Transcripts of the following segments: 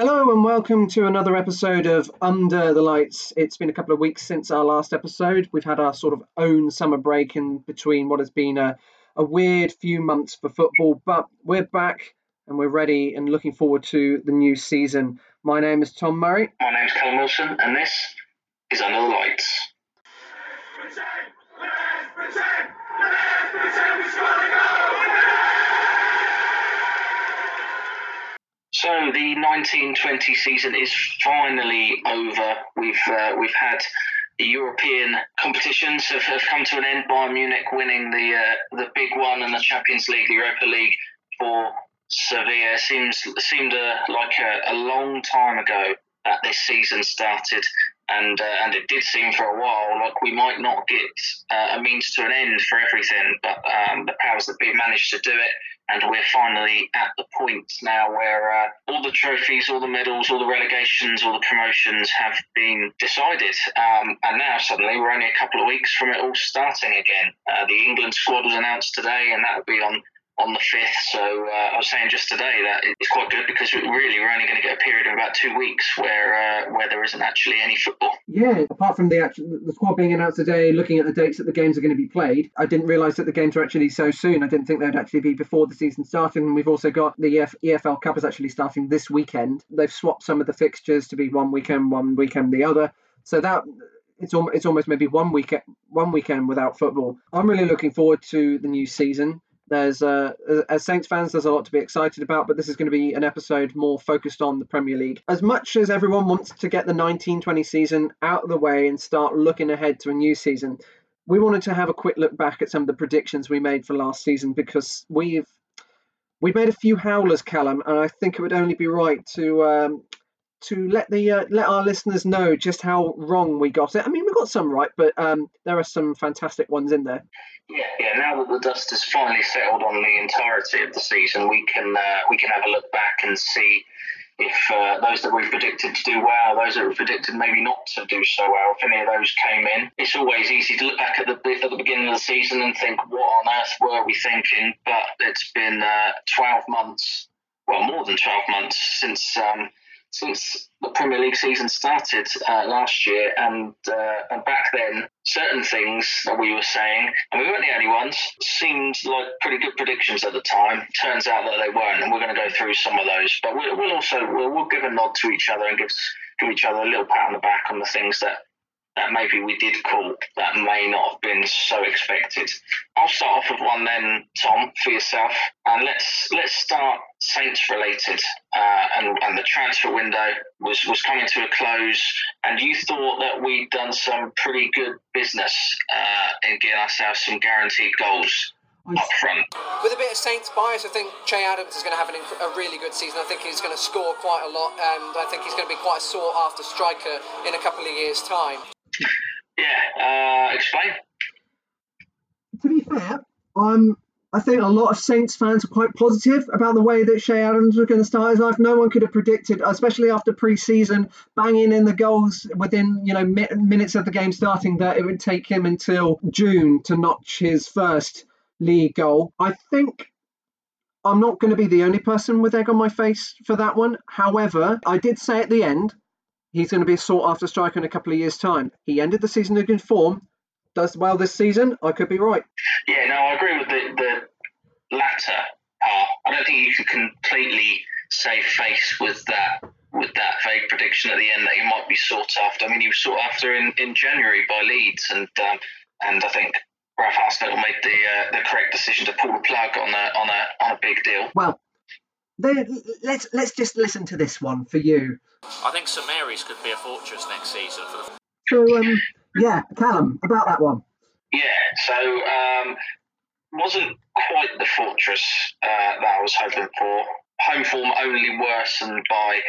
Hello and welcome to another episode of Under the Lights. It's been a couple of weeks since our last episode. We've had our sort of own summer break in between what has been a, a weird few months for football, but we're back and we're ready and looking forward to the new season. My name is Tom Murray. My name's Callum Wilson, and this is Under the Lights. So the 1920 season is finally over. We've uh, we've had the European competitions have, have come to an end. Bayern Munich winning the uh, the big one and the Champions League, the Europa League for Sevilla. Seems seemed a, like a, a long time ago that this season started, and uh, and it did seem for a while like we might not get uh, a means to an end for everything, but um, the powers that be managed to do it, and we're finally at the point now where uh, all the trophies, all the medals, all the relegations, all the promotions have been decided, um, and now suddenly we're only a couple of weeks from it all starting again. Uh, the England squad was announced today, and that will be on on the fifth. So uh, I was saying just today that it's quite good because really we're only going to get a period of about two weeks where uh, where there isn't actually any football. Yeah, apart from the actual the squad being announced today, looking at the dates that the games are going to be played, I didn't realise that the games are actually so soon. I didn't think they'd actually be before the season starting. And we've also got the EF- EFL Cup is actually starting this weekend. They've swapped some of the fixtures to be one weekend, one weekend the other. So that it's almost, it's almost maybe one weekend one weekend without football. I'm really looking forward to the new season. There's uh, as Saints fans, there's a lot to be excited about, but this is going to be an episode more focused on the Premier League. As much as everyone wants to get the 1920 season out of the way and start looking ahead to a new season, we wanted to have a quick look back at some of the predictions we made for last season because we've we've made a few howlers, Callum, and I think it would only be right to um, to let the uh, let our listeners know just how wrong we got it. I mean, we got some right, but um, there are some fantastic ones in there. Yeah, yeah. Now that the dust has finally settled on the entirety of the season, we can uh, we can have a look back and see if uh, those that we predicted to do well, those that were predicted maybe not to do so well, if any of those came in. It's always easy to look back at the at the beginning of the season and think, what on earth were we thinking? But it's been uh, 12 months, well, more than 12 months since. Um, since the Premier League season started uh, last year, and uh, and back then, certain things that we were saying, and we weren't the only ones, seemed like pretty good predictions at the time. Turns out that they weren't, and we're going to go through some of those. But we'll, also we'll, we'll give a nod to each other and give give each other a little pat on the back on the things that that maybe we did call that may not have been so expected. I'll start off with one then, Tom, for yourself, and let's let's start Saints related. Uh, and and the transfer window was was coming to a close, and you thought that we'd done some pretty good business uh, in getting ourselves some guaranteed goals up. With a bit of Saints bias, I think Che Adams is going to have an inc- a really good season. I think he's going to score quite a lot, and I think he's going to be quite a sought after striker in a couple of years' time. Yeah, uh, explain. To be fair, um, I think a lot of Saints fans are quite positive about the way that Che Adams was going to start his life. No one could have predicted, especially after pre-season, banging in the goals within you know mi- minutes of the game starting, that it would take him until June to notch his first league goal. I think I'm not going to be the only person with egg on my face for that one. However, I did say at the end he's going to be a sought after striker in a couple of years' time. He ended the season in good form, does well this season. I could be right. Yeah, no, I agree with the, the latter part. I don't think you can completely save face with that with that vague prediction at the end that he might be sought after. I mean, he was sought after in, in January by Leeds, and um, and I think Ralph Hasenhüttl made the uh, the correct decision to pull the plug on a on a on a big deal. Well, then let's let's just listen to this one for you. I think St Mary's could be a fortress next season for the So um, yeah, Callum, about that one. Yeah, so um, wasn't quite the fortress uh, that I was hoping for. Home form only worsened by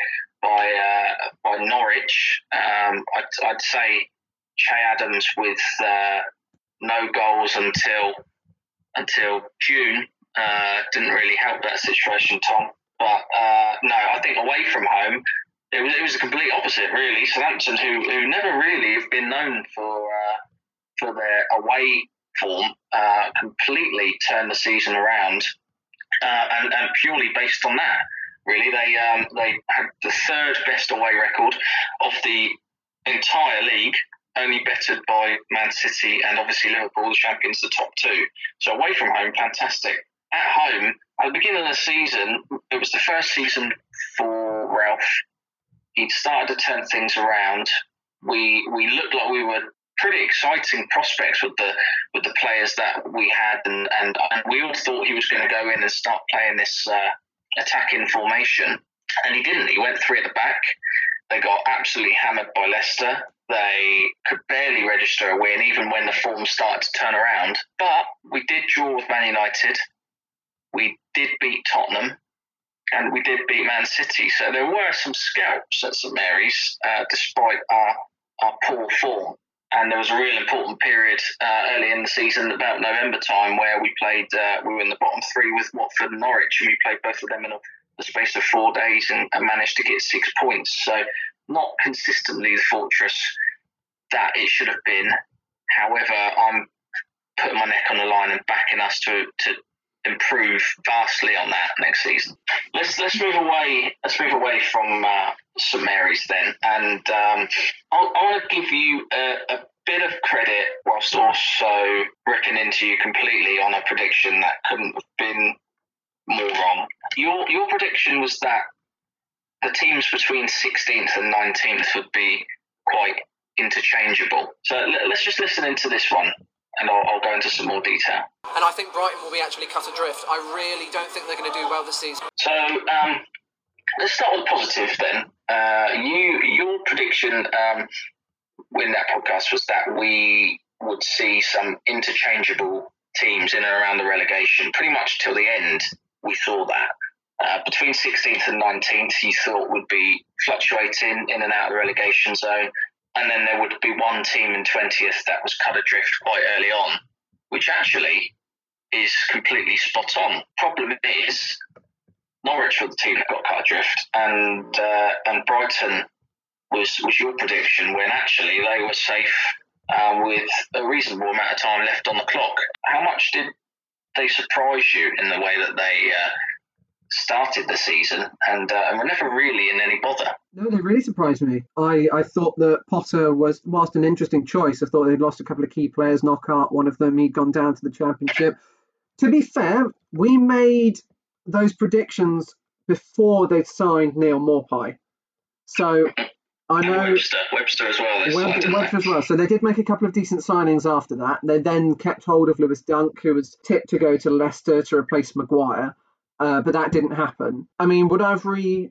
by uh, by Norwich. Um, I'd, I'd say Che Adams with uh, no goals until until June uh, didn't really help that situation, Tom. But uh, no, I think away from home, it was it was the complete opposite, really. Southampton, who who never really have been known for uh, for their away form, uh, completely turned the season around, uh, and and purely based on that. Really, they um, they had the third best away record of the entire league, only bettered by Man City and obviously Liverpool, the champions, the top two. So away from home, fantastic. At home, at the beginning of the season, it was the first season for Ralph. He'd started to turn things around. We we looked like we were pretty exciting prospects with the with the players that we had, and and, and we all thought he was going to go in and start playing this uh, attacking formation, and he didn't. He went three at the back. They got absolutely hammered by Leicester. They could barely register a win, even when the form started to turn around. But we did draw with Man United. We did beat Tottenham, and we did beat Man City. So there were some scalps at St Mary's, uh, despite our our poor form and there was a real important period uh, early in the season, about November time, where we played. Uh, we were in the bottom three with Watford and Norwich, and we played both of them in a, the space of four days and, and, managed to get six points. So, not consistently the fortress that it should have been. However, I'm putting my neck on the line and backing us to to improve vastly on that next season. Let's let's move away. Let's move away from uh, St Mary's then, and um, I want to give you a, a, bit of credit whilst also breaking into you completely on a prediction that couldn't have been more wrong. Your your prediction was that the teams between 16th and 19th would be quite interchangeable. So let's just listen into this one and I'll, I'll, go into some more detail. And I think Brighton will be actually cut adrift. I really don't think they're going to do well this season. So um, let's start with positive then. Uh, you, your prediction um, when that podcast was that we would see some interchangeable teams in and around the relegation. Pretty much till the end, we saw that. Uh, between 16th and 19th, you thought would be fluctuating in and out of the relegation zone and then there would be one team in 20th that was cut adrift quite early on, which actually is completely spot on. Problem is, Norwich were the team that got cut adrift, and uh, and Brighton was was your prediction when actually they were safe uh, with a reasonable amount of time left on the clock. How much did they surprise you in the way that they uh, started the season and, uh, and were never really in any bother. No, they really surprised me. I, I thought that Potter was, whilst an interesting choice, I thought they'd lost a couple of key players, Knockaert, one of them, he'd gone down to the championship. To be fair, we made those predictions before they'd signed Neil Maupay. So I know Webster, Webster as well. Webster, Webster as well. So they did make a couple of decent signings after that. They then kept hold of Lewis Dunk, who was tipped to go to Leicester to replace Maguire uh, but that didn't happen. I mean, would I have re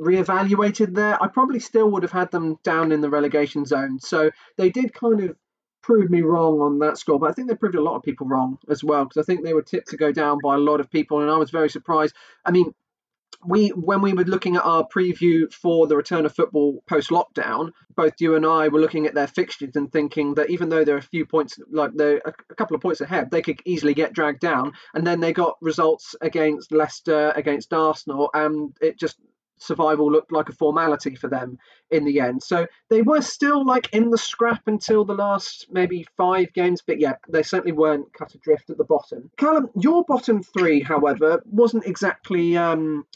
reevaluated there? I probably still would have had them down in the relegation zone. So they did kind of prove me wrong on that score, but I think they proved a lot of people wrong as well because I think they were tipped to go down by a lot of people, and I was very surprised. I mean, we when we were looking at our preview for the return of football post lockdown, both you and I were looking at their fixtures and thinking that even though they're a few points, like they're a couple of points ahead, they could easily get dragged down. And then they got results against Leicester, against Arsenal, and it just survival looked like a formality for them in the end. So they were still like in the scrap until the last maybe five games, but yeah, they certainly weren't cut adrift at the bottom. Callum, your bottom three, however, wasn't exactly um,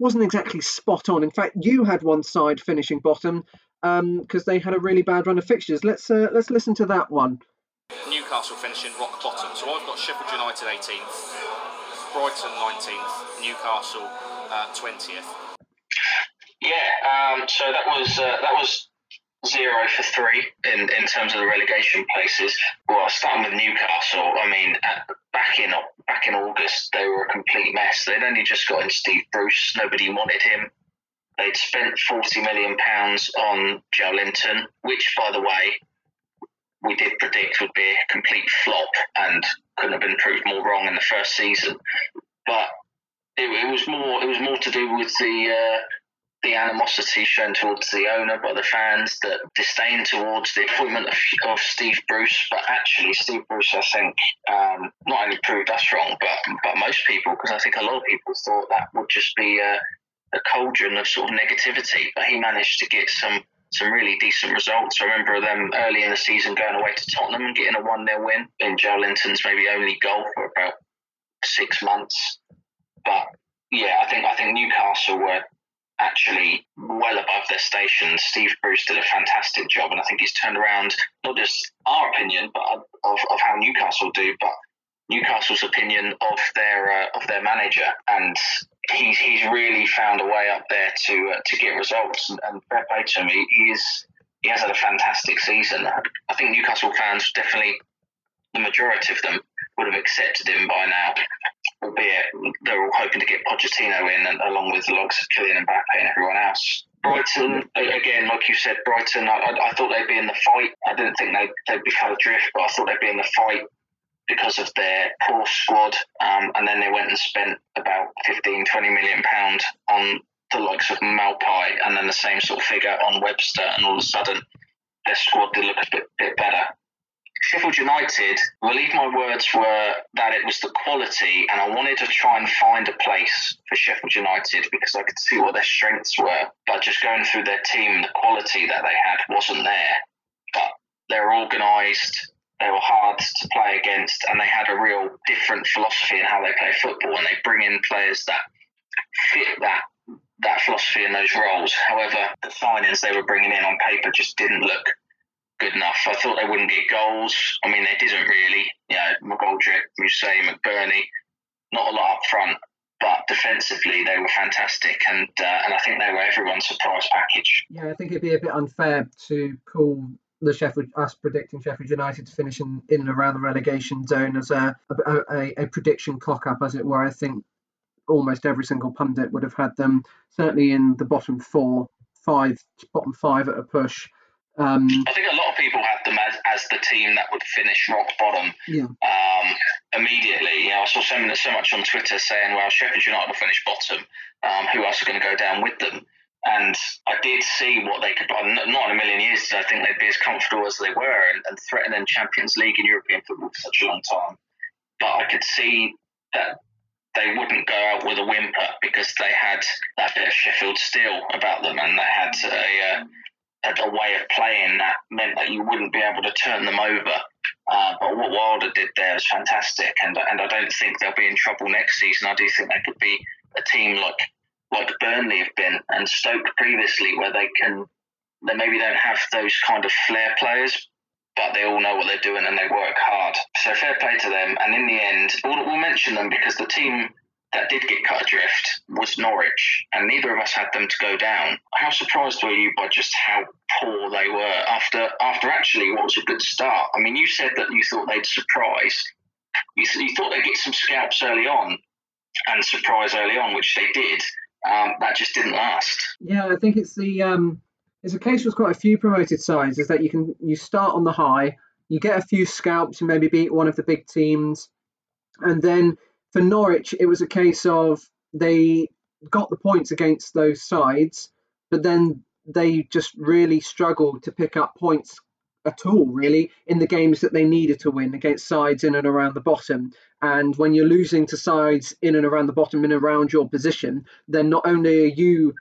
wasn't exactly spot on. In fact, you had one side finishing bottom because um, they had a really bad run of fixtures. Let's uh, let's listen to that one. Newcastle finishing rock bottom. So I've got Sheffield United 18th, Brighton 19th, Newcastle uh, 20th. Yeah, um, so that was uh, that was zero for three in, in terms of the relegation places. Well, starting with Newcastle, I mean, back in back in August, they were a complete mess. They'd only just got in Steve Bruce. Nobody wanted him. They'd spent forty million pounds on Joelinton, which, by the way, we did predict would be a complete flop and couldn't have been proved more wrong in the first season. But it, it was more it was more to do with the uh, the animosity shown towards the owner by the fans, the disdain towards the appointment of, of Steve Bruce. But actually, Steve Bruce, I think, um, not only proved us wrong, but but most people, because I think a lot of people thought that would just be a, a cauldron of sort of negativity. But he managed to get some some really decent results. I remember them early in the season going away to Tottenham and getting a 1 0 win in Joelinton's maybe only goal for about six months. But yeah, I think I think Newcastle were actually well above their station. Steve Bruce did a fantastic job, and I think he's turned around not just our opinion, but of, of how Newcastle do, but Newcastle's opinion of their uh, of their manager, and he's he's really found a way up there to uh, to get results. And, and fair play to him, he, he is he has had a fantastic season. I think Newcastle fans definitely the majority of them would have accepted him by now, albeit they're all hoping to get Pochettino in, and, along with the likes of Kylian Mbappe and everyone else. Brighton, again, like you said, Brighton, I, I, thought they'd be in the fight. I didn't think they'd, they'd be cut adrift, but I thought they'd be in the fight because of their poor squad. Um, and then they went and spent about 15, 20 million pounds on the likes of Maupay, and then the same sort of figure on Webster, and all of a sudden their squad did look a bit, bit better. Sheffield United, I believe my words were that it was the quality, and I wanted to try and find a place for Sheffield United because I could see what their strengths were. But just going through their team, the quality that they had wasn't there. But they're organised, they were hard to play against, and they had a real different philosophy in how they play football, and they bring in players that fit that that philosophy and those roles. However, the signings they were bringing in on paper just didn't look good enough. I thought they wouldn't get goals. I mean, they didn't really. You know, McGoldrick, Mousset, McBurnie, not a lot up front, but defensively they were fantastic, and uh, and I think they were everyone's surprise package. Yeah, I think it'd be a bit unfair to call the Sheffield us predicting Sheffield United to finish in, in and around the relegation zone as a a, a, a prediction cock up, as it were. I think almost every single pundit would have had them certainly in the bottom four, five, bottom five at a push. Um, I think a lot of people had them as, as the team that would finish rock bottom yeah. um, immediately. You know, I saw so, so much on Twitter saying, well, Sheffield United will finish bottom. Um, who else are going to go down with them? And I did see what they could, not in a million years did I think they'd be as comfortable as they were and, and threatening Champions League and European football for such a long time. But I could see that they wouldn't go out with a whimper because they had that bit of Sheffield steel about them and they had a, uh, a way of playing that meant that you wouldn't be able to turn them over. Uh, but what Wilder did there was fantastic, and and I don't think they'll be in trouble next season. I do think they could be a team like like Burnley have been and Stoke previously, where they can they maybe don't have those kind of flair players, but they all know what they're doing and they work hard. So fair play to them. And in the end, we'll, we'll mention them because the team that did get cut adrift was Norwich, and neither of us had them to go down. How surprised were you by just how poor they were after after actually what was a good start? I mean, you said that you thought they'd surprise. You, you thought they'd get some scalps early on and surprise early on, which they did. Um, that just didn't last. Yeah, I think it's the um, it's a case with quite a few promoted sides is that you can you start on the high, you get a few scalps and maybe beat one of the big teams, and then for Norwich, it was a case of they got the points against those sides, but then they just really struggled to pick up points at all, really, in the games that they needed to win against sides in and around the bottom. And when you're losing to sides in and around the bottom and around your position, then not only are you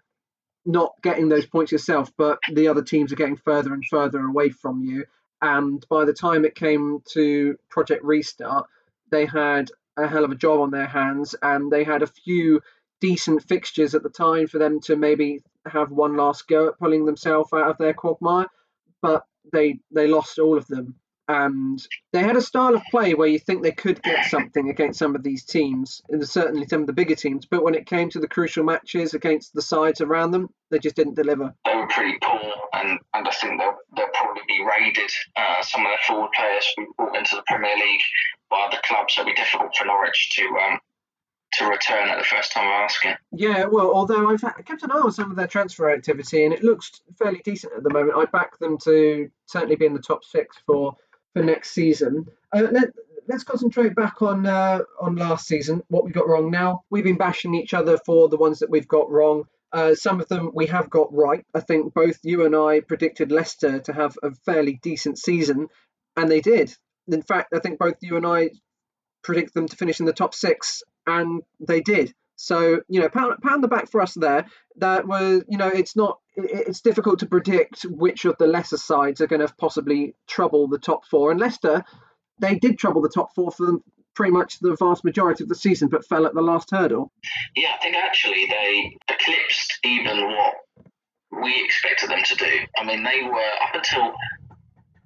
not getting those points yourself, but the other teams are getting further and further away from you. And by the time it came to Project Restart, they had a hell of a job on their hands, and they had a few decent fixtures at the time for them to maybe have one last go at pulling themselves out of their quagmire, but they they lost all of them. And they had a style of play where you think they could get something against some of these teams, and certainly some of the bigger teams. But when it came to the crucial matches against the sides around them, they just didn't deliver. They were pretty poor, and, and I think they'll be raided. Uh, some of their forward players we brought into the Premier League by other clubs, so it'll be difficult for Norwich to um, to return at the first time of asking. Yeah, well, although I've kept an eye on some of their transfer activity and it looks fairly decent at the moment, I'd back them to certainly be in the top six for for next season. Uh, let, let's concentrate back on uh, on last season, what we got wrong. Now we've been bashing each other for the ones that we've got wrong. Uh, some of them we have got right. I think both you and I predicted Leicester to have a fairly decent season, and they did. In fact, I think both you and I predict them to finish in the top six, and they did. So you know, pound, pound the back for us there. That was, you know, it's not. It's difficult to predict which of the lesser sides are going to possibly trouble the top four. And Leicester, they did trouble the top four for them pretty much the vast majority of the season, but fell at the last hurdle. Yeah, I think actually they eclipsed even what we expected them to do. I mean, they were up until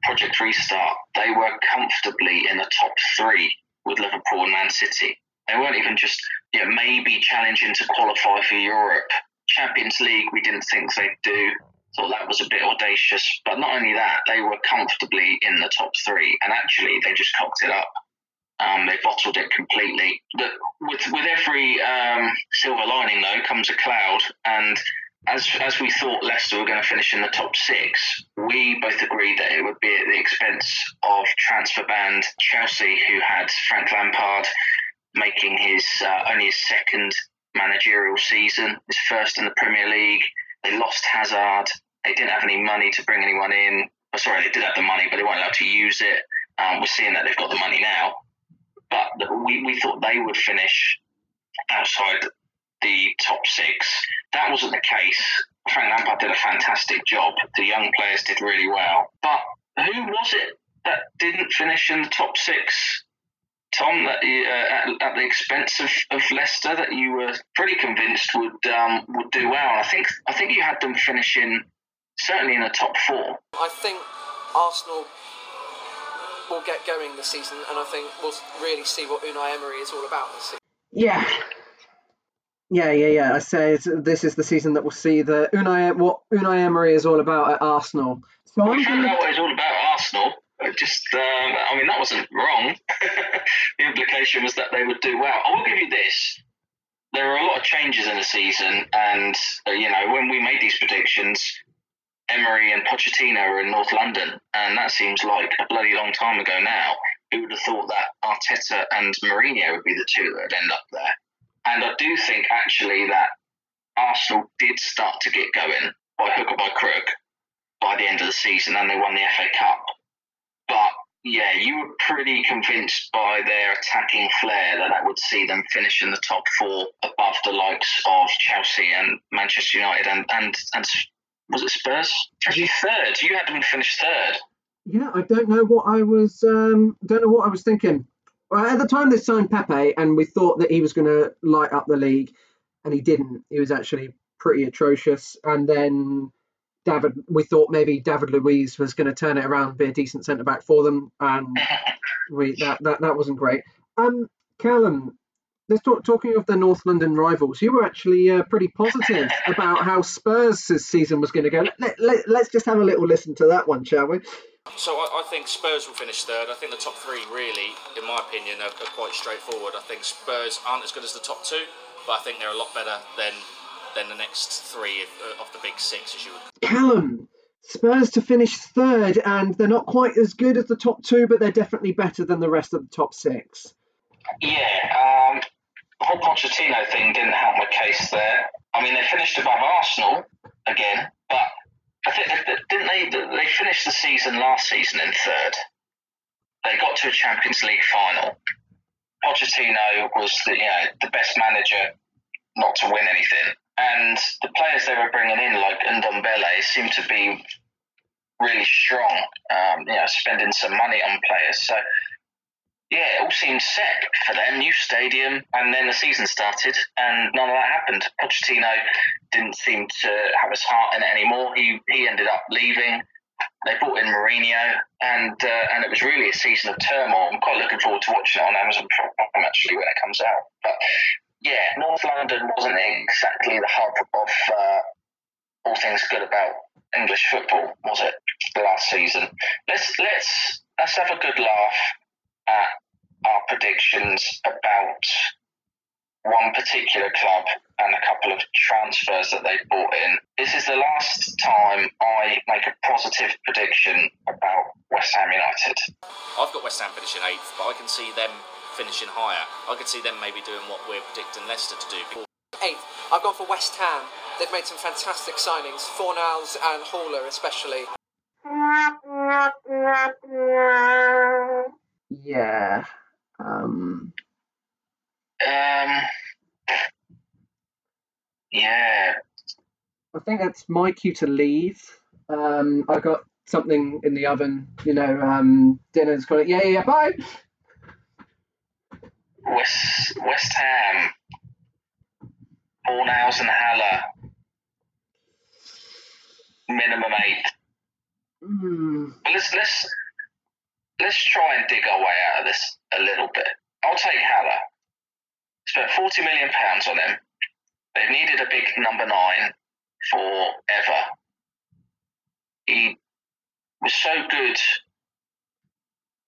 Project Restart, they were comfortably in the top three with Liverpool and Man City. They weren't even just you know, maybe challenging to qualify for Europe. Champions League, we didn't think they'd do. Thought that was a bit audacious. But not only that, they were comfortably in the top three, and actually they just cocked it up. Um, they bottled it completely. But with with every um, silver lining, though, comes a cloud, and as as we thought Leicester were going to finish in the top six, we both agreed that it would be at the expense of transfer band Chelsea, who had Frank Lampard making his uh, only his second managerial season, his first in the Premier League. They lost Hazard. They didn't have any money to bring anyone in. Oh, sorry, they did have the money, but they weren't allowed to use it. Um, we're seeing that they've got the money now, but we, we thought they would finish outside the top six. That wasn't the case. Frank Lampard did a fantastic job. The young players did really well. But who was it that didn't finish in the top six? Tom, that uh, at, at, the expense of, of Leicester, that you were pretty convinced would um, would do well. I think I think you had them finishing certainly in the top four. I think Arsenal will get going this season, and I think we'll really see what Unai Emery is all about this season. Yeah, yeah, yeah, yeah. I say this is the season that we'll see the Unai what Unai Emery is all about at Arsenal. So we I'm found gonna... out what he's all about Arsenal. Just, um, I mean, that wasn't wrong. the implication was that they would do well. I will give you this: there are a lot of changes in the season, and uh, you know, when we made these predictions, Emery and Pochettino are in North London, and that seems like a bloody long time ago now. Who would have thought that Arteta and Mourinho would be the two that would end up there? And I do think actually that Arsenal did start to get going by hook or by crook by the end of the season and they won the FA Cup. But yeah, you were pretty convinced by their attacking flair that that would see them finish in the top four above the likes of Chelsea and Manchester United and, and, and was it Spurs? Actually, third. You had them finish third. Yeah, I don't know what I was. Um, don't know what I was thinking. Well, at the time they signed Pepe, and we thought that he was going to light up the league, and he didn't. He was actually pretty atrocious. And then David, we thought maybe David Luiz was going to turn it around, be a decent centre back for them, and we that that, that wasn't great. Um, Callum, let's talk, talking of the North London rivals. You were actually uh, pretty positive about how Spurs' season was going to go. Let, let, let, let's just have a little listen to that one, shall we? So I, I, think Spurs will finish third. I think the top three, really, in my opinion, are, are, quite straightforward. I think Spurs aren't as good as the top two, but I think they're a lot better than than the next three of, uh, of the big six, as you would. Callum, Spurs to finish third, and they're not quite as good as the top two, but they're definitely better than the rest of the top six. Yeah, um, the whole Pochettino thing didn't help my case there. I mean, they finished above Arsenal again, but I think didn't they? They finished the season last season in third. They got to a Champions League final. Pochettino was the you know the best manager not to win anything, and the players they were bringing in like Ndombele seemed to be really strong. Um, you know, spending some money on players. So yeah, it all seemed set for them. New stadium, and then the season started, and none of that happened. Pochettino didn't seem to have his heart in it anymore. He he ended up leaving. They brought in Mourinho, and uh, and it was really a season of turmoil. I'm quite looking forward to watching it on Amazon Prime actually when it comes out. But yeah, North London wasn't exactly the hub of uh, all things good about English football, was it? Last season. Let's let's let's have a good laugh at our predictions about one particular club and a couple of transfers that they brought in. This is the last time I make a positive prediction about West Ham United. I've got West Ham finishing eighth, but I can see them finishing higher. I can see them maybe doing what we're predicting Leicester to do. Eighth. I've gone for West Ham. They've made some fantastic signings, Fornals and Haller especially. Yeah. Um. Um. Yeah. I think that's my cue to leave. Um, I got something in the oven. You know, um, dinner's got it. Yeah, yeah, yeah. Bye. West West Ham, Fornals Haller, minimum eight. Mm. Let's let's let's try and dig our way out of this a little bit. I'll take Haller. Spent forty million pounds on him. They've needed a big number nine forever. He was so good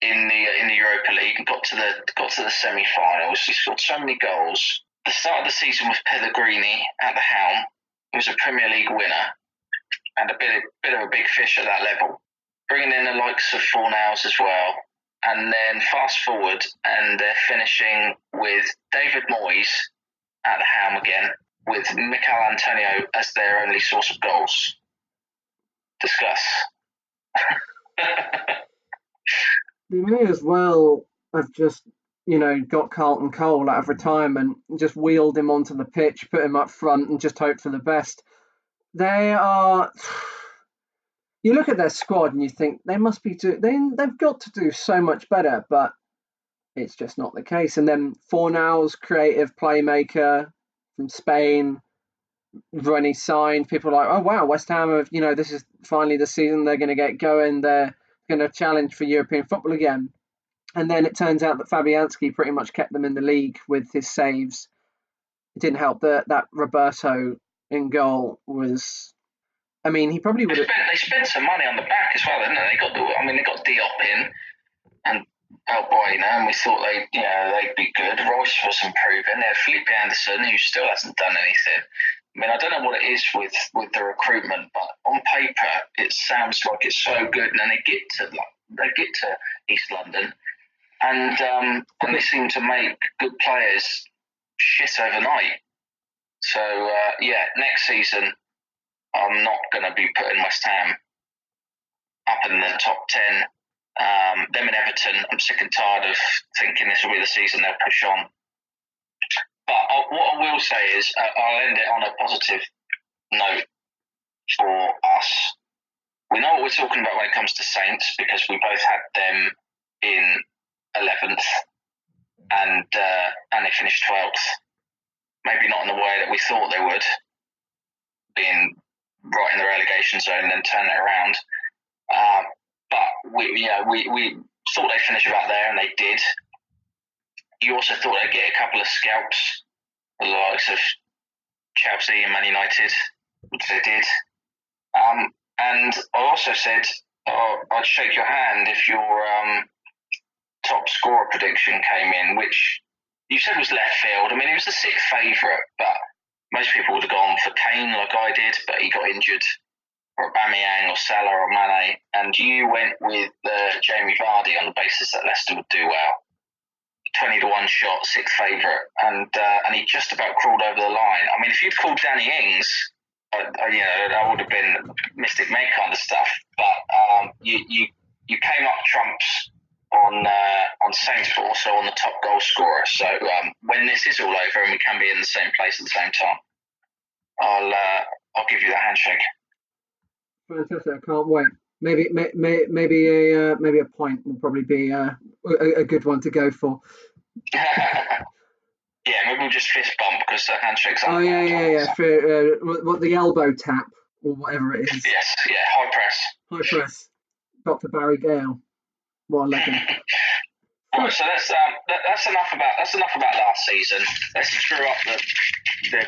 in the uh, in the Europa League and got to the got to the semi-finals. He scored so many goals. The start of the season with Pellegrini at the helm. He was a Premier League winner and a bit of, bit of a big fish at that level. Bringing in the likes of Fornals as well, and then fast forward and they're finishing with David Moyes at the helm again, with Michail Antonio as their only source of goals. Discuss. They may as well have just, you know, got Carlton Cole out of retirement, just wheeled him onto the pitch, put him up front, and just hope for the best. They are. You look at their squad and you think they must be do they they've got to do so much better, but it's just not the case. And then Fornals, creative playmaker from Spain, when he signed, people are like, oh wow, West Ham have you know this is finally the season they're going to get going. They're going to challenge for European football again. And then it turns out that Fabianski pretty much kept them in the league with his saves. It didn't help that that Roberto in goal was. I mean, he probably would have. spent, they spent some money on the back as well, didn't they? They got the, I mean, they got Diop in and Balbuena, and we thought they, you know, they'd be good. Royce was improving. They had Felipe Anderson, who still hasn't done anything. I mean, I don't know what it is with, with the recruitment, but on paper, it sounds like it's so good. And then they get to they get to East London, and um, and they seem to make good players shit overnight. So uh, yeah, next season, I'm not going to be putting West Ham up in the top ten. Um, them and Everton, I'm sick and tired of thinking this will be the season they'll push on. But I, what I will say is, uh, I'll end it on a positive note for us. We know what we're talking about when it comes to Saints because we both had them in 11th and uh, and they finished 12th. Maybe not in the way that we thought they would, being right in the relegation zone and then turn it around. Um, but we, yeah, we, we thought they'd finish about there, and they did. You also thought they'd get a couple of scalps, the likes of Chelsea and Man United, which they did. Um, and I also said oh, I'd shake your hand if your um, top scorer prediction came in, which you said was left field. I mean, it was the sixth favourite, but most people would have gone for Kane like I did, but he got injured, or Aubameyang or Salah or Mane, and you went with uh, Jamie Vardy on the basis that Leicester would do well. 20 to 1 shot, sixth favourite, and uh, and he just about crawled over the line. I mean, if you'd called Danny Ings, uh, you know, that would have been Mystic Meg kind of stuff, but um, you, you, you came up trumps on uh, on Saints, but also on the top goal scorer. So um, when this is all over and we can be in the same place at the same time, I'll uh, I'll give you the handshake. Fantastic! I can't wait. Maybe, may, may, maybe a uh, maybe a point will probably be uh, a, a good one to go for. yeah, maybe we'll just fist bump because the handshake's Oh yeah, yeah, yeah. For, uh, what, what the elbow tap or whatever it is. Yes, yeah, high press. High press. Dr. Barry Gale. Legend. Right, so that's um, that, that's enough about that's enough about last season. Let's screw up the the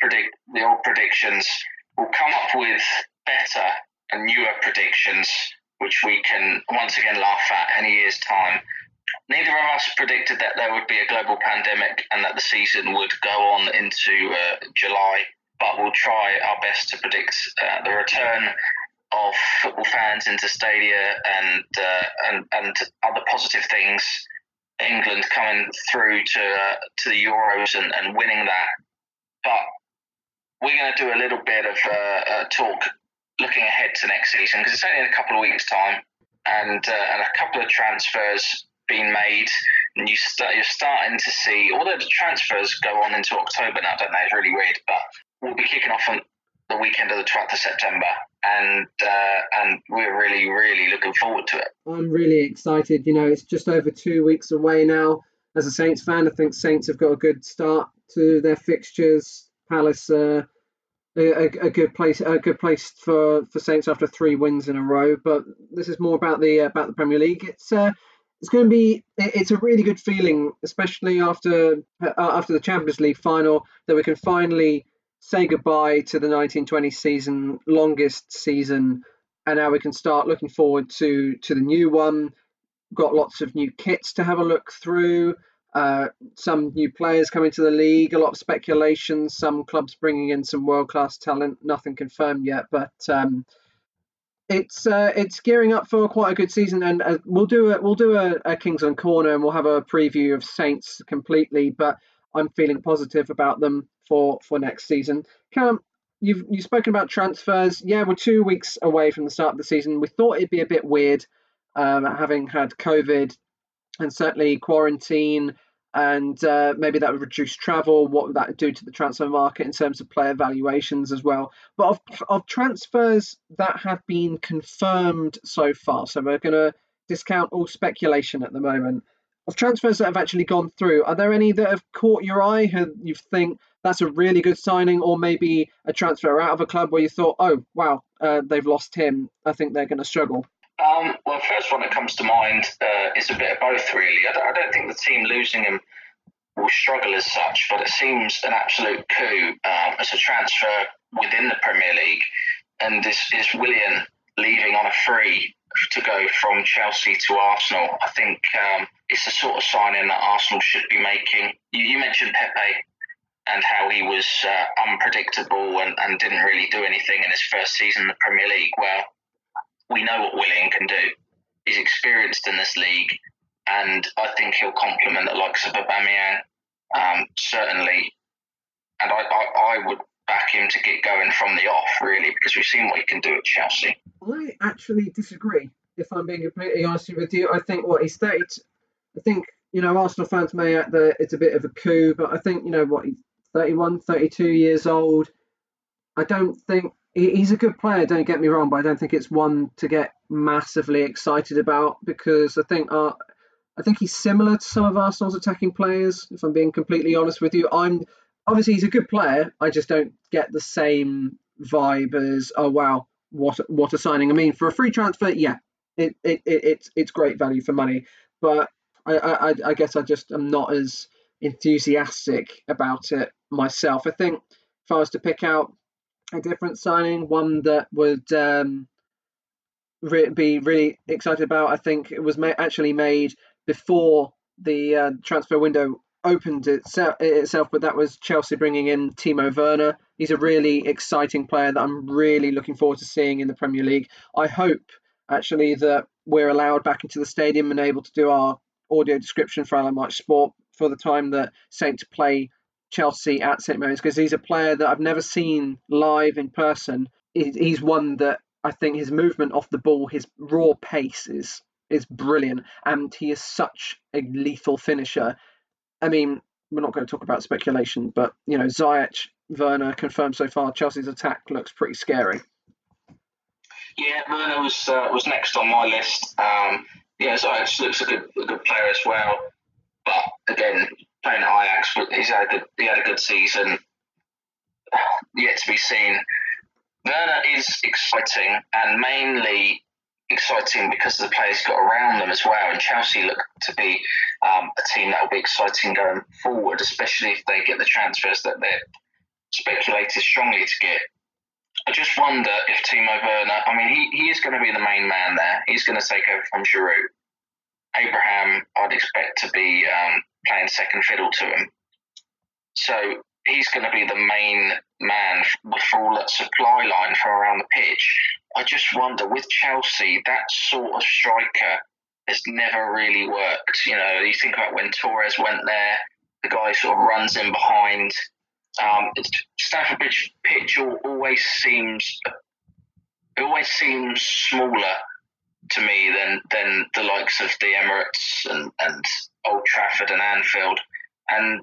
predict the old predictions. We'll come up with better and newer predictions, which we can once again laugh at in a year's time. Neither of us predicted that there would be a global pandemic and that the season would go on into uh, July, but we'll try our best to predict uh, the return of football fans into stadia and uh, and and other positive things. England coming through to uh, to the Euros and, and winning that, but we're going to do a little bit of uh, uh, talk looking ahead to next season because it's only in a couple of weeks' time, and uh, and a couple of transfers being made, and you start you're starting to see. Although the transfers go on into October now, don't they? It's really weird, but we'll be kicking off on the weekend of the 12th of September, and uh, and we're really really looking forward to it. I'm really excited. You know, it's just over two weeks away now, as a Saints fan, I think Saints have got a good start to their fixtures. Palace, uh, a, a, good place, a good place for, for Saints after three wins in a row. But this is more about the uh, about the Premier League. It's uh, it's going to be it's a really good feeling, especially after uh, after the Champions League final, that we can finally say goodbye to the 1920 season, longest season, and now we can start looking forward to to the new one. Got lots of new kits to have a look through. Uh, some new players coming to the league, a lot of speculation, some clubs bringing in some world class talent. Nothing confirmed yet, but um, it's uh, it's gearing up for quite a good season, and uh, we'll do a we'll do a, a Kingsland corner, and we'll have a preview of Saints completely. But I'm feeling positive about them for for next season. Callum, you've you've spoken about transfers. Yeah, we're two weeks away from the start of the season. We thought it'd be a bit weird, um, having had COVID and certainly quarantine and uh, maybe that would reduce travel. What would that do to the transfer market in terms of player valuations as well? But of, of transfers that have been confirmed so far, so we're going to discount all speculation at the moment. Of transfers that have actually gone through, are there any that have caught your eye? Who you think that's a really good signing, or maybe a transfer out of a club where you thought, oh wow, uh, they've lost him. I think they're going to struggle. Um, well, the first one that comes to mind uh, is a bit of both, really. I don't, I don't, think the team losing him will struggle as such, but it seems an absolute coup um, as a transfer within the Premier League. And this is Willian leaving on a free to go from Chelsea to Arsenal. I think um, it's the sort of signing that Arsenal should be making. You, you mentioned Pepe and how he was uh, unpredictable and, and didn't really do anything in his first season in the Premier League. Well, we know what Willian can do. He's experienced in this league, and I think he'll complement the likes of Aubameyang, um, certainly. And I, I, I would back him to get going from the off, really, because we've seen what he can do at Chelsea. I actually disagree. If I'm being completely honest with you, I think what he's 30. I think you know Arsenal fans may act that it's a bit of a coup, but I think you know what he's 31, 32 years old. I don't think he's a good player. Don't get me wrong, but I don't think it's one to get massively excited about because I think uh, I think he's similar to some of Arsenal's attacking players. If I'm being completely honest with you, I'm obviously he's a good player. I just don't get the same vibe as oh wow, what what a signing. I mean, for a free transfer, yeah, it, it, it it's it's great value for money, but I, I I guess I just am not as enthusiastic about it myself. I think if I was to pick out a different signing, one that would um, re- be really excited about. I think it was ma- actually made before the uh, transfer window opened itself, itself, but that was Chelsea bringing in Timo Werner. He's a really exciting player that I'm really looking forward to seeing in the Premier League. I hope actually that we're allowed back into the stadium and able to do our audio description for LMH Sport for the time that Saints play Chelsea at St Mary's because he's a player that I've never seen live in person. He's one that I think his movement off the ball, his raw pace is is brilliant, and he is such a lethal finisher. I mean, we're not going to talk about speculation, but you know, Ziyech, Werner confirmed so far. Chelsea's attack looks pretty scary. Yeah, Werner was uh, was next on my list. Um, yeah, Ziyech looks a good a good player as well, but again, playing at Ajax, he's had a good, he had a good season. Yet to be seen. Werner is exciting and mainly exciting because the players got around them as well. And Chelsea look to be um, a team that will be exciting going forward, especially if they get the transfers that they're speculated strongly to get. I just wonder if Timo Werner, I mean, he, he is going to be the main man there. He's going to take over from Giroud. Abraham, I'd expect to be um, playing second fiddle to him. So he's going to be the main man for all that supply line from around the pitch. I just wonder with Chelsea, that sort of striker has never really worked. You know, you think about when Torres went there, the guy sort of runs in behind. Um, Stamford Bridge pitch always seems it always seems smaller to me than than the likes of the Emirates and, and Old Trafford and Anfield. And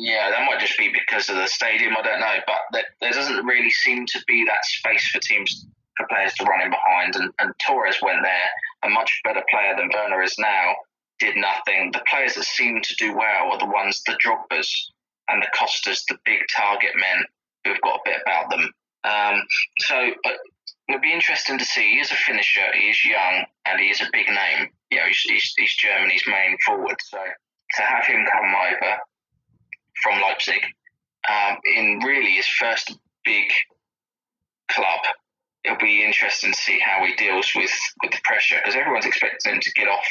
yeah, that might just be because of the stadium. I don't know, but there, there doesn't really seem to be that space for teams for players to run in behind. And, and Torres went there, a much better player than Werner is now. did nothing. The players that seem to do well are the ones, the Drogbas and the Costas, the big target men who've got a bit about them. Um, so uh, it'll be interesting to see. He is a finisher. He is young, and he is a big name. You know, he's, he's, he's Germany's main forward. So to have him come over from Leipzig um, in really his first big club, it'll be interesting to see how he deals with with the pressure because everyone's expecting him to get off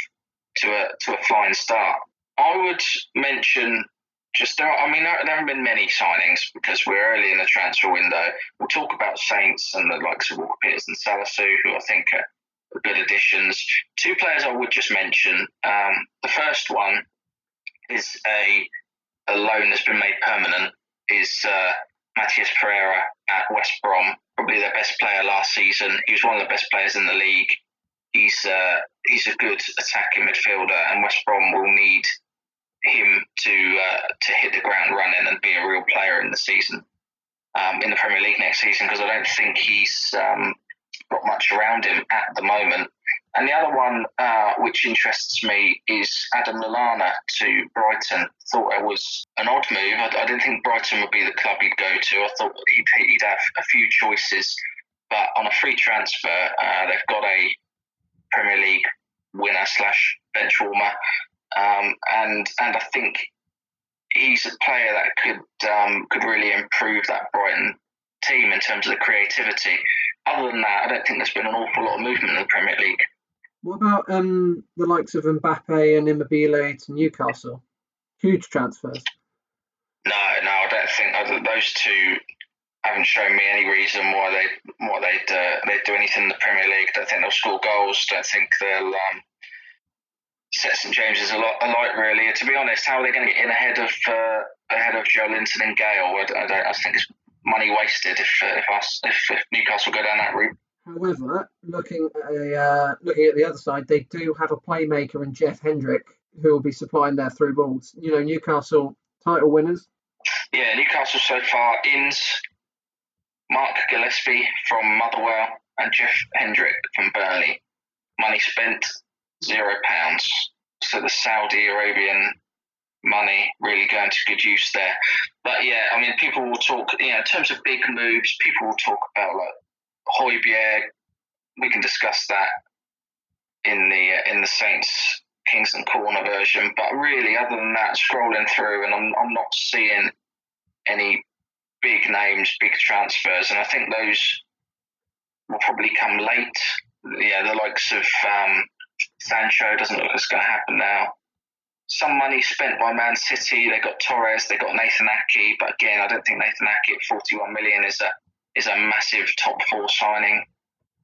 to a to a fine start. I would mention just there. Are, I mean, there, there haven't been many signings because we're early in the transfer window. We'll talk about Saints and the likes of Walker Peters and Salisu, who I think are, good additions. Two players I would just mention. Um, the first one is a a loan that's been made permanent. Is uh, Matheus Pereira at West Brom, probably their best player last season. He was one of the best players in the league. He's uh, he's a good attacking midfielder, and West Brom will need him to uh, to hit the ground running and be a real player in the season um, in the Premier League next season because I don't think he's um, got much around him at the moment. And the other one, uh, which interests me, is Adam Lallana to Brighton. Thought it was an odd move. I, I, didn't think Brighton would be the club he'd go to. I thought he'd, he'd have a few choices, but on a free transfer, uh, they've got a Premier League winner slash bench warmer um, and and I think he's a player that could um, could really improve that Brighton team in terms of the creativity. Other than that, I don't think there's been an awful lot of movement in the Premier League. What about um, the likes of Mbappe and Immobile to Newcastle? Huge transfers. No, no, I don't think those two haven't shown me any reason why they why they'd uh, they'd do anything in the Premier League. I don't think they'll score goals. I don't think they'll um, set St James's a lot alight. Really, to be honest, how are they going to get in ahead of uh, ahead of Joelinton and Gayle? I, don't, I think it's money wasted if uh, if, us, if, if Newcastle go down that route. However, looking at a, uh, looking at the other side, they do have a playmaker in Jeff Hendrick who will be supplying their through balls. You know, Newcastle title winners. Yeah, Newcastle so far Inns, Mark Gillespie from Motherwell, and Jeff Hendrick from Burnley. Money spent zero pounds. So the Saudi Arabian money really going to good use there. But yeah, I mean, people will talk, you know, in terms of big moves, people will talk about like Højbjerg. We can discuss that in the uh, in the Saints Kingston Corner version. But really, other than that, scrolling through, and I'm I'm not seeing any big names, big transfers, and I think those will probably come late. Yeah, the likes of um, Sancho doesn't look like it's going to happen now. Some money spent by Man City. They got Torres. They got Nathan Ake. But again, I don't think Nathan Ake at 41 million is a is a massive top four signing.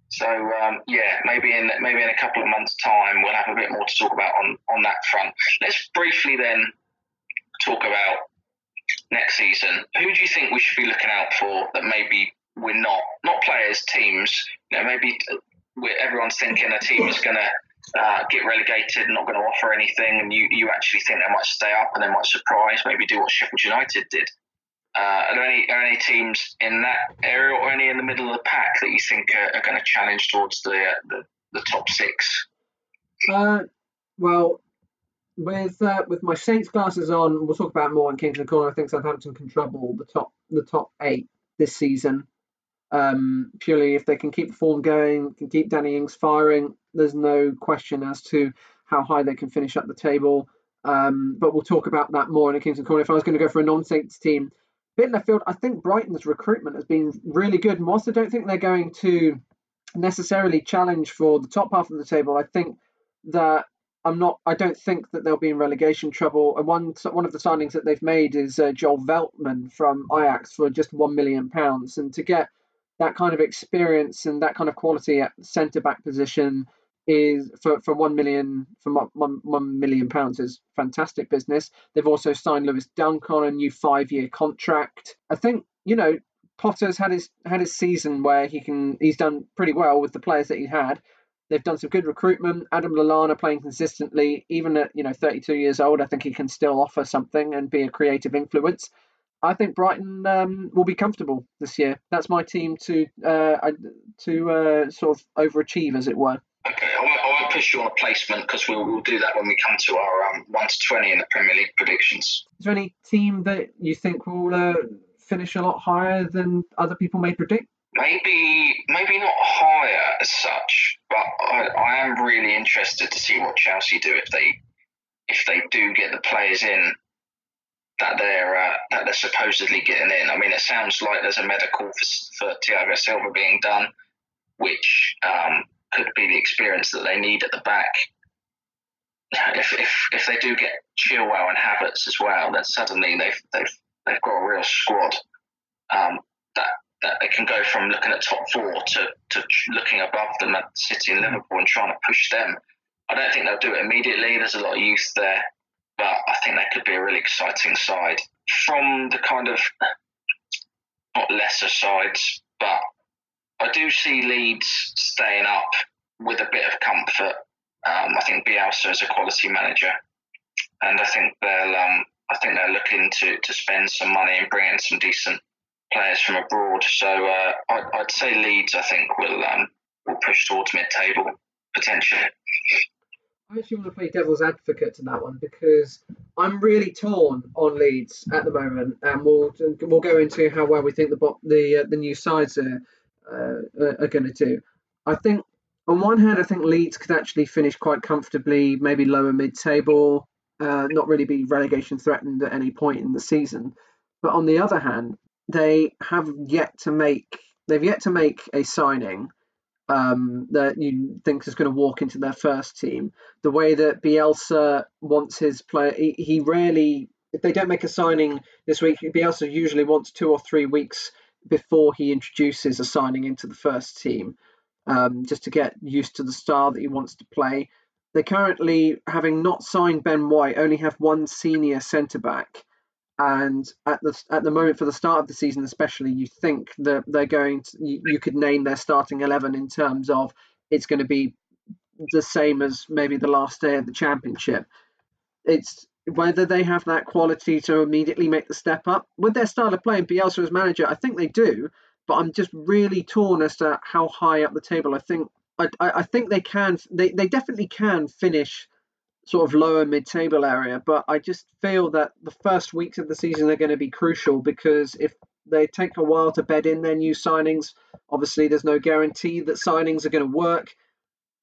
So um, yeah, maybe in maybe in a couple of months' time we'll have a bit more to talk about on on that front. Let's briefly then talk about next season. Who do you think we should be looking out for that maybe we're not not players, teams? You know, maybe everyone's thinking a team is going to uh, get relegated, not going to offer anything, and you, you actually think they might stay up and they might surprise, maybe do what Sheffield United did. Uh, are there any are any teams in that area or any in the middle of the pack that you think are, are going to challenge towards the, uh, the, the top six? Uh, well, with uh, with my Saints glasses on, we'll talk about more in Kingston Corner. I think Southampton can trouble the top the top eight this season. Um, purely if they can keep the form going, can keep Danny Ings firing, there's no question as to how high they can finish up the table. Um, but we'll talk about that more in a Kingston Corner. If I was going to go for a non-Saints team, bit left field, I think Brighton's recruitment has been really good. Whilst I don't think they're going to necessarily challenge for the top half of the table, I think that I'm not. I don't think that they'll be in relegation trouble. And one one of the signings that they've made is uh, Joel Veltman from Ajax for just one million pounds, and to get that kind of experience and that kind of quality at centre back position is for, for one million for one, one million pounds is fantastic business. They've also signed Lewis Dunk on a new five year contract. I think you know Potter's had his had his season where he can he's done pretty well with the players that he had. They've done some good recruitment. Adam Lallana playing consistently, even at you know 32 years old. I think he can still offer something and be a creative influence. I think Brighton um, will be comfortable this year. That's my team to uh, to uh, sort of overachieve, as it were. Okay, I won't, I won't I'll push you on a placement because we'll, we'll do that when we come to our um, 1 to 20 in the Premier League predictions. Is there any team that you think will uh, finish a lot higher than other people may predict? Maybe, maybe not higher as such, but I, I am really interested to see what Chelsea do if they if they do get the players in that they're uh, that they're supposedly getting in. I mean, it sounds like there's a medical for, for Thiago Silva being done, which um, could be the experience that they need at the back. If, if, if they do get Chilwell and Havertz as well, then suddenly they've they've they've got a real squad um, that that they can go from looking at top four to, to looking above them at City and Liverpool and trying to push them. I don't think they'll do it immediately. There's a lot of youth there, but I think they could be a really exciting side from the kind of not lesser sides, but I do see Leeds staying up with a bit of comfort. Um, I think Bielsa is a quality manager, and I think they'll um, I think they're looking to, to spend some money and bring in some decent players from abroad. So uh, I'd, I'd, say Leeds, I think, will um, will push towards mid table potentially. I actually want to play devil's advocate to that one because I'm really torn on Leeds at the moment, and we'll we'll go into how well we think the the uh, the new sides are are going to do. I think on one hand, I think Leeds could actually finish quite comfortably, maybe lower mid table, uh, not really be relegation threatened at any point in the season. But on the other hand, they have yet to make they've yet to make a signing um, that you think is going to walk into their first team. The way that Bielsa wants his player, he, he rarely if they don't make a signing this week, Bielsa usually wants two or three weeks before he introduces a signing into the first team, um, just to get used to the style that he wants to play. They currently, having not signed Ben White, only have one senior centre back and at the at the moment for the start of the season especially you think that they're going to you, you could name their starting 11 in terms of it's going to be the same as maybe the last day of the championship it's whether they have that quality to immediately make the step up with their style of play and Bielsa as manager I think they do but I'm just really torn as to how high up the table I think I, I think they can they, they definitely can finish sort of lower mid-table area. But I just feel that the first weeks of the season are going to be crucial because if they take a while to bed in their new signings, obviously there's no guarantee that signings are going to work.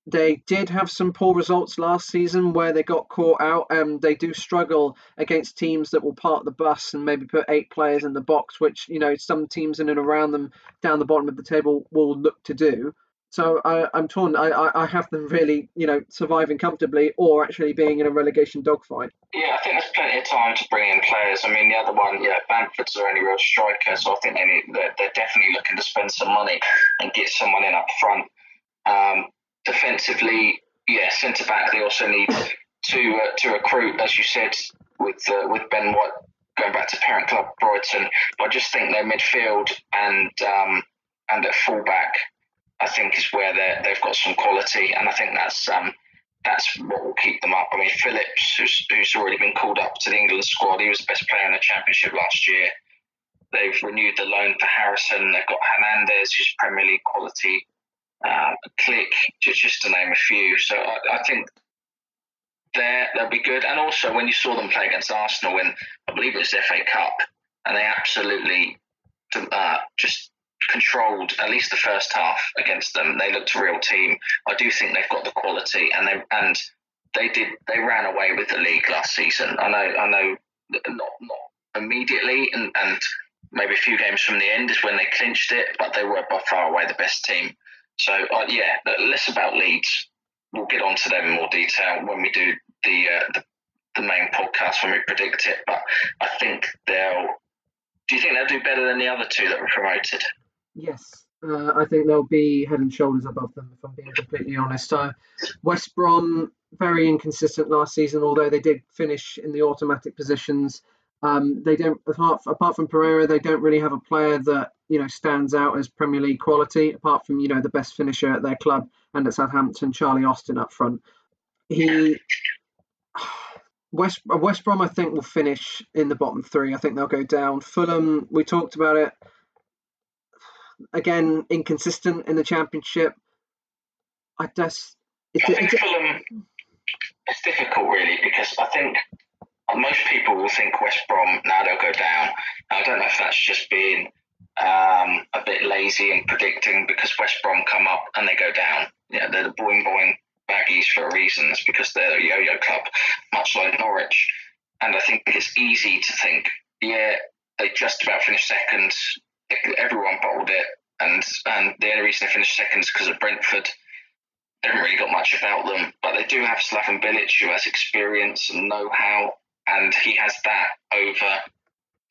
They did have some poor results last season where they got caught out, and they do struggle against teams that will park the bus and maybe put eight players in the box, which you know some teams in and around them down the bottom of the table will look to do. So I, am torn. I, I have them really, you know, surviving comfortably or actually being in a relegation dogfight. Yeah, I think there's plenty of time to bring in players. I mean, the other one, yeah, Bamford's their only real striker, so I think they need, they're, they're definitely looking to spend some money and get someone in up front. Um, defensively, yeah, centre back. They also need to uh, to recruit, as you said, with uh, with Ben White going back to parent club Brighton. But I just think their midfield and um, and at fullback I think is where they they've got some quality, and I think that's um, that's what will keep them up. I mean, Phillips, who's, who's already been called up to the England squad, he was the best player in the championship last year. They've renewed the loan for Harrison. They've got Hernandez, who's Premier League quality. Uh, Klich, just, just to name a few. So I, I think there they'll be good. And also, when you saw them play against Arsenal in, I believe it was the FA Cup, and they absolutely uh, just controlled at least the first half against them. They looked a real team. I do think they've got the quality, and they and they did they ran away with the league last season. I know I know not not immediately, and and maybe a few games from the end is when they clinched it, but they were by far away the best team. So uh, yeah, less about Leeds. We'll get onto them in more detail when we do the, uh, the the main podcast when we predict it. But I think they'll. Do you think they'll do better than the other two that were promoted? Yes, uh, I think they'll be head and shoulders above them, if I'm being completely honest. Uh, West Brom, very inconsistent last season, although they did finish in the automatic positions. Um, they don't, apart, apart from Pereira, they don't really have a player that you know stands out as Premier League quality, apart from you know the best finisher at their club and at Southampton, Charlie Austin up front. He West West Brom, I think, will finish in the bottom three. I think they'll go down. Fulham, we talked about it again inconsistent in the championship. I just I think Fulham. It's difficult, really, because I think most people will think West Brom now they'll go down. I don't know if that's just being um, a bit lazy in predicting because West Brom come up and they go down. Yeah, they're the boing boing baggies for a reason. It's because they're a yo-yo club, much like Norwich. And I think it's easy to think, yeah, they just about finished second. Everyone bottled it, and and the only reason they finished second is because of Brentford. They haven't really got much about them, but they do have Slaven Bilic, who has experience and know-how, and he has that over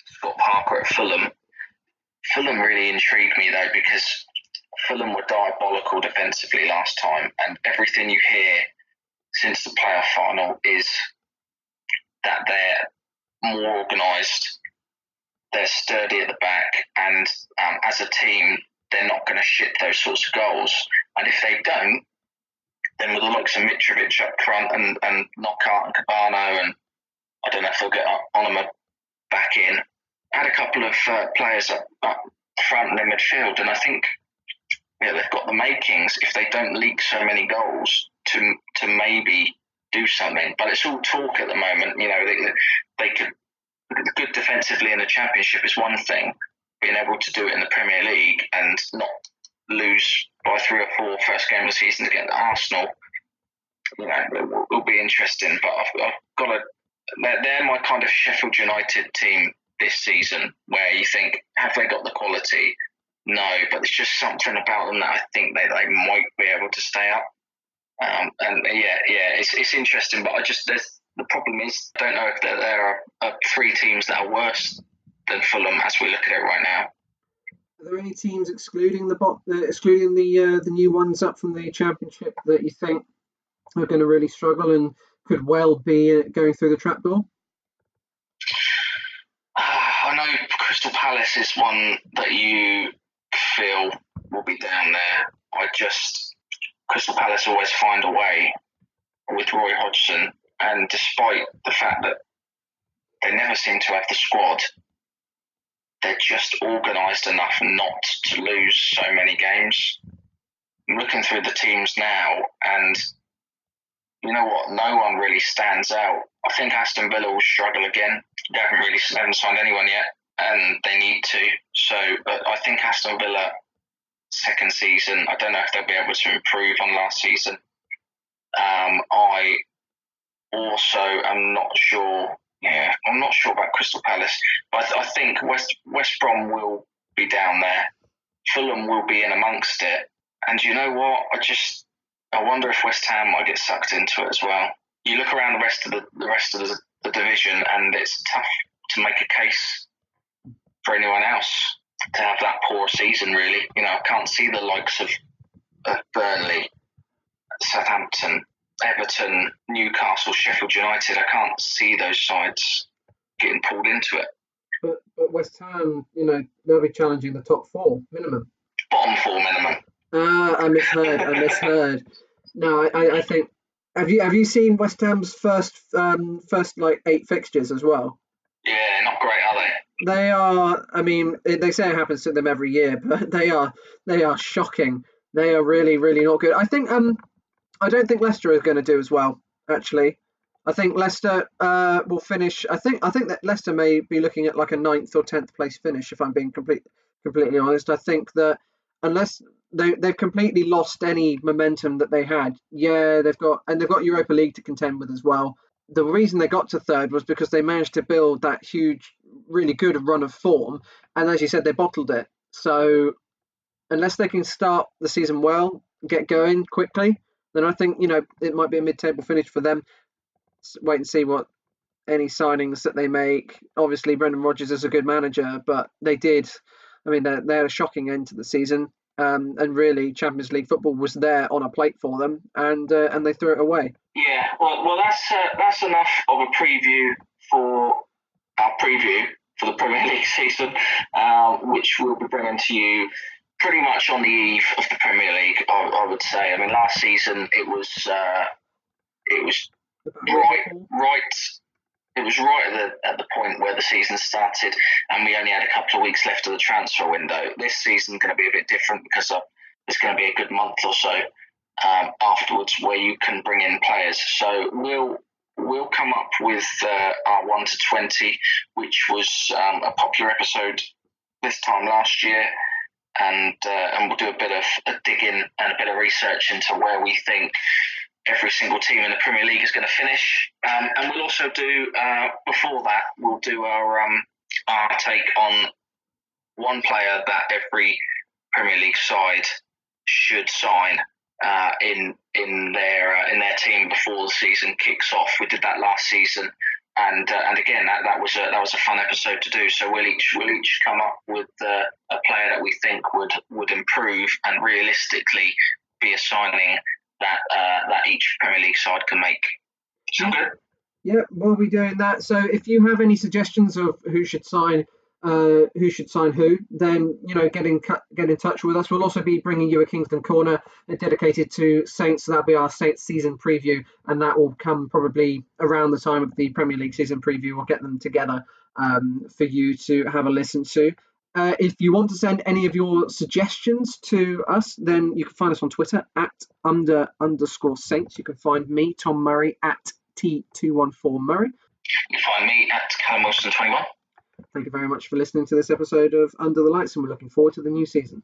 Scott Parker at Fulham. Fulham really intrigued me though because Fulham were diabolical defensively last time, and everything you hear since the playoff final is that they're more organised, they're sturdy at the back, and um, as a team, they're not going to ship those sorts of goals. And if they don't, then with the likes of Mitrovic up front and, and Knockaert and Kebano, and I don't know if they'll get Onomah back in, had a couple of uh, players up, up front in the midfield, and I think yeah, they've got the makings if they don't leak so many goals to to maybe do something. But it's all talk at the moment. You know, they, they could good defensively in the championship is one thing. Being able to do it in the Premier League and not lose by three or four first game of the season against Arsenal, you know, it will, will be interesting. But I've, I've got to. They're my kind of Sheffield United team this season, where you think, have they got the quality? No, but there's just something about them that I think they, they might be able to stay up. Um, and yeah, yeah, it's, it's interesting, but I just there's the problem is I don't know if there, there are, are three teams that are worse than Fulham as we look at it right now. Are there any teams excluding the bot, uh, excluding the uh, the new ones up from the championship that you think are going to really struggle and could well be uh, going through the trapdoor? Know Crystal Palace is one that you feel will be down there. I just Crystal Palace always find a way with Roy Hodgson, and despite the fact that they never seem to have the squad, they're just organised enough not to lose so many games. I'm looking through the teams now, and you know what? No one really stands out. I think Aston Villa will struggle again. They haven't really haven't signed anyone yet and they need to. So I think Aston Villa second season. I don't know if they'll be able to improve on last season. Um, I also am not sure. Yeah, I'm not sure about Crystal Palace, but I, th- I think West West Brom will be down there. Fulham will be in amongst it, and you know what? I just I wonder if West Ham might get sucked into it as well. You look around the rest of the, the rest of the, the division, and it's tough to make a case for anyone else to have that poor season. Really, you know, I can't see the likes of, of Burnley, Southampton, Everton, Newcastle, Sheffield United. I can't see those sides getting pulled into it. But, but West Ham, you know, they'll be challenging the top four minimum. Bottom four minimum. Ah, I misheard. I misheard. No, I, I think. Have you have you seen West Ham's first um first like eight fixtures as well? Yeah, not great, are they? They are. I mean, they say it happens to them every year, but they are. They are shocking. They are really, really not good. I think. Um, I don't think Leicester is going to do as well. Actually, I think Leicester uh, will finish. I think. I think that Leicester may be looking at like a ninth or tenth place finish. If I'm being complete, completely honest, I think that unless they they've completely lost any momentum that they had. Yeah, they've got and they've got Europa League to contend with as well the reason they got to third was because they managed to build that huge, really good run of form, and as you said, they bottled it. So unless they can start the season well, get going quickly, then I think you know it might be a mid-table finish for them. Wait and see what any signings that they make. Obviously, Brendan Rodgers is a good manager, but they did. I mean, they, they had a shocking end to the season, um, and really Champions League football was there on a plate for them, and uh, and they threw it away. Yeah, well, well, that's uh, that's enough of a preview for our preview for the Premier League season, uh, which we'll be bringing to you pretty much on the eve of the Premier League. I, I would say. I mean, last season it was uh, it was right right. It was right at the, at the point where the season started, and we only had a couple of weeks left of the transfer window. This season's going to be a bit different because it's going to be a good month or so um, afterwards where you can bring in players. So we'll we'll come up with uh, our one to twenty, which was um, a popular episode this time last year, and uh, and we'll do a bit of a digging and a bit of research into where we think every single team in the Premier League is going to finish. Um, and we'll also do uh, before that we'll do our um, our take on one player that every Premier League side should sign uh, in in their uh, in their team before the season kicks off. We did that last season, and uh, and again that, that was a that was a fun episode to do. So we'll each we'll each come up with uh, a player that we think would would improve and realistically be a signing that uh, that each Premier League side can make. So good. Yeah, we'll be doing that. So if you have any suggestions of who should sign uh, who should sign who, then you know get in get in touch with us. We'll also be bringing you a Kingston corner dedicated to Saints. So that'll be our Saints season preview, and that will come probably around the time of the Premier League season preview. We'll get them together um, for you to have a listen to. Uh, if you want to send any of your suggestions to us, then you can find us on Twitter at under underscore Saints. You can find me, Tom Murray, at T214 Murray. You can find me at Callum Wilson21. Thank you very much for listening to this episode of Under the Lights, and we're looking forward to the new season.